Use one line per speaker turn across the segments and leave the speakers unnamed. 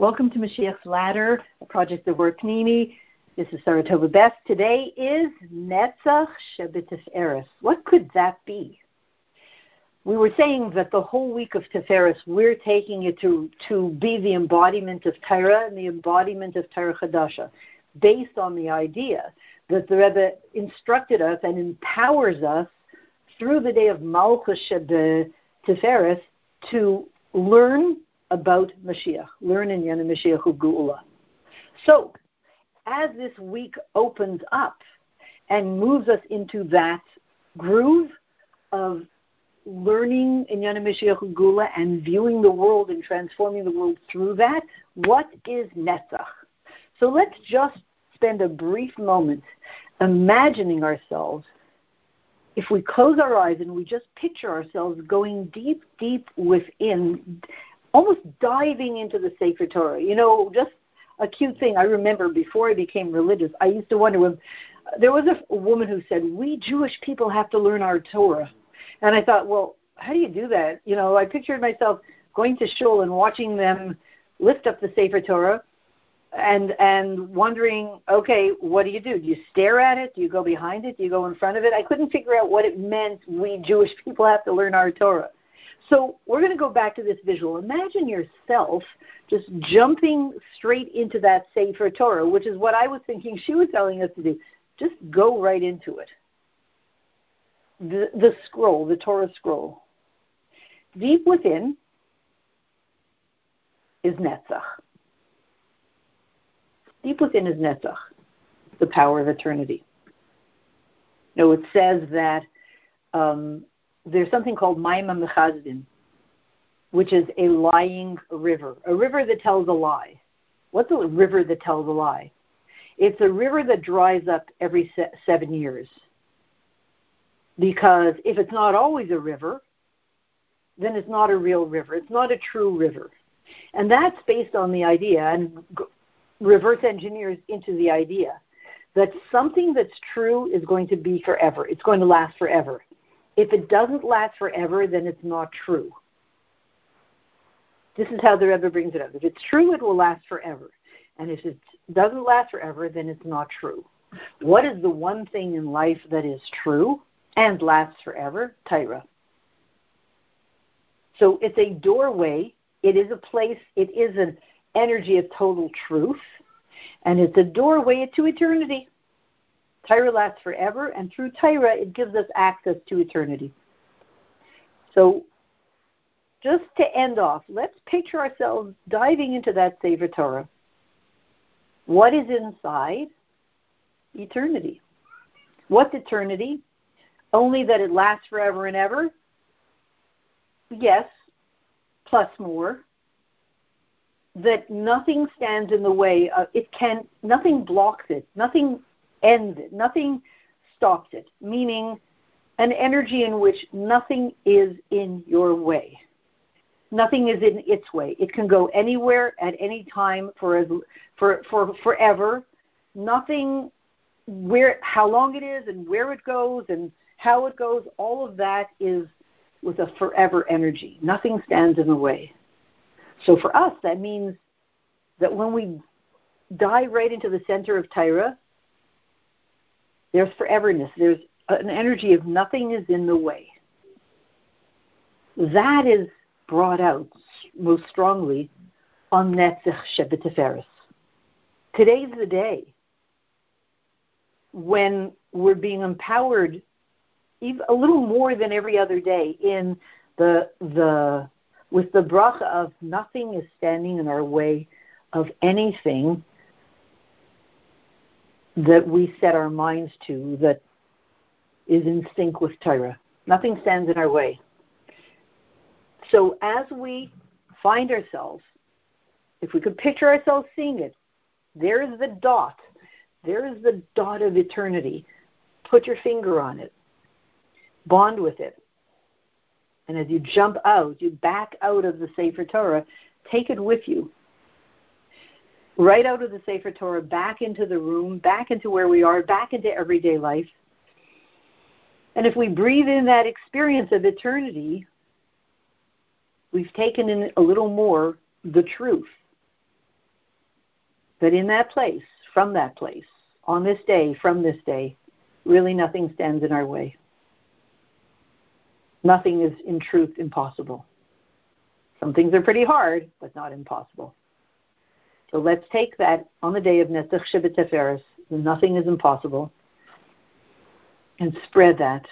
Welcome to Mashiach's Ladder, a project of Or Pnimi. This is Sarah Tova Best. Today is Netzach Shebetiferes. What could that be? We were saying that the whole week of Tiferes, we're taking it to, to be the embodiment of Torah and the embodiment of Torah Chadasha, based on the idea that the Rebbe instructed us and empowers us through the day of Malchus Tiferes to learn about Mashiach. Learn in Yana Mashiach Geula. So, as this week opens up and moves us into that groove of learning in Yana Mashiach Geula and viewing the world and transforming the world through that, what is Netzach? So let's just spend a brief moment imagining ourselves if we close our eyes and we just picture ourselves going deep, deep within almost diving into the Sefer Torah. You know, just a cute thing. I remember before I became religious, I used to wonder when there was a, woman who said, "We Jewish people have to learn our Torah," and I thought, well, how do you do that? You know, I pictured myself going to shul and watching them lift up the Sefer Torah, and and wondering, okay, what do you do? Do you stare at it? Do you go behind it? Do you go in front of it? I couldn't figure out what it meant. We Jewish people have to learn our Torah. So we're going to go back to this visual. Imagine yourself just jumping straight into that Sefer Torah, which is what I was thinking she was telling us to do. Just go right into it. The, the scroll, the Torah scroll. Deep within is Netzach. Deep within is Netzach, the power of eternity. You it says that um, there's something called Maima Mechazdin, which is a lying river, a river that tells a lie. What's a river that tells a lie? It's a river that dries up every se- seven years. Because if it's not always a river, then it's not a real river. It's not a true river. And that's based on the idea, and reverse engineers into the idea that something that's true is going to be forever. It's going to last forever. If it doesn't last forever, then it's not true. This is how the Rebbe brings it up. If it's true, it will last forever. And if it doesn't last forever, then it's not true. What is the one thing in life that is true and lasts forever? Torah. So it's a doorway. It is a place. It is an energy of total truth. And it's a doorway to eternity. Torah lasts forever, and through Torah, it gives us access to eternity. So, just to end off, let's picture ourselves diving into that Sefer Torah. What is inside? Eternity. What's eternity? Only that it lasts forever and ever? Yes, plus more. That nothing stands in the way. Of, it can. Nothing blocks it. Nothing ends it. Nothing stops it, meaning an energy in which nothing is in your way. Nothing is in its way. It can go anywhere at any time for as, for for forever. Nothing where how long it is and where it goes and how it goes, all of that is with a forever energy. Nothing stands in the way. So for us, that means that when we dive right into the center of Torah, there's foreverness. There's an energy of nothing is in the way. That is brought out most strongly on Netzach Shebetiferes. Today's the day when we're being empowered a little more than every other day in the the with the bracha of nothing is standing in our way of anything that we set our minds to that is in sync with Torah. Nothing stands in our way. So as we find ourselves, if we could picture ourselves seeing it, there is the dot. There is the dot of eternity. Put your finger on it. Bond with it. And as you jump out, you back out of the Sefer Torah, take it with you right out of the Sefer Torah, back into the room, back into where we are, back into everyday life. And if we breathe in that experience of eternity, we've taken in a little more the truth. that in that place, from that place, on this day, from this day, really nothing stands in our way. Nothing is in truth impossible. Some things are pretty hard, but not impossible. So let's take that on the day of Netzach Shebet nothing is impossible, and spread that.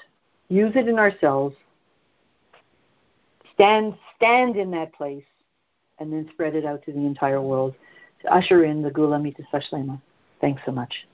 Use it in ourselves. Stand, stand in that place, and then spread it out to the entire world to usher in the Geula Mitzvah Shlema. Thanks so much.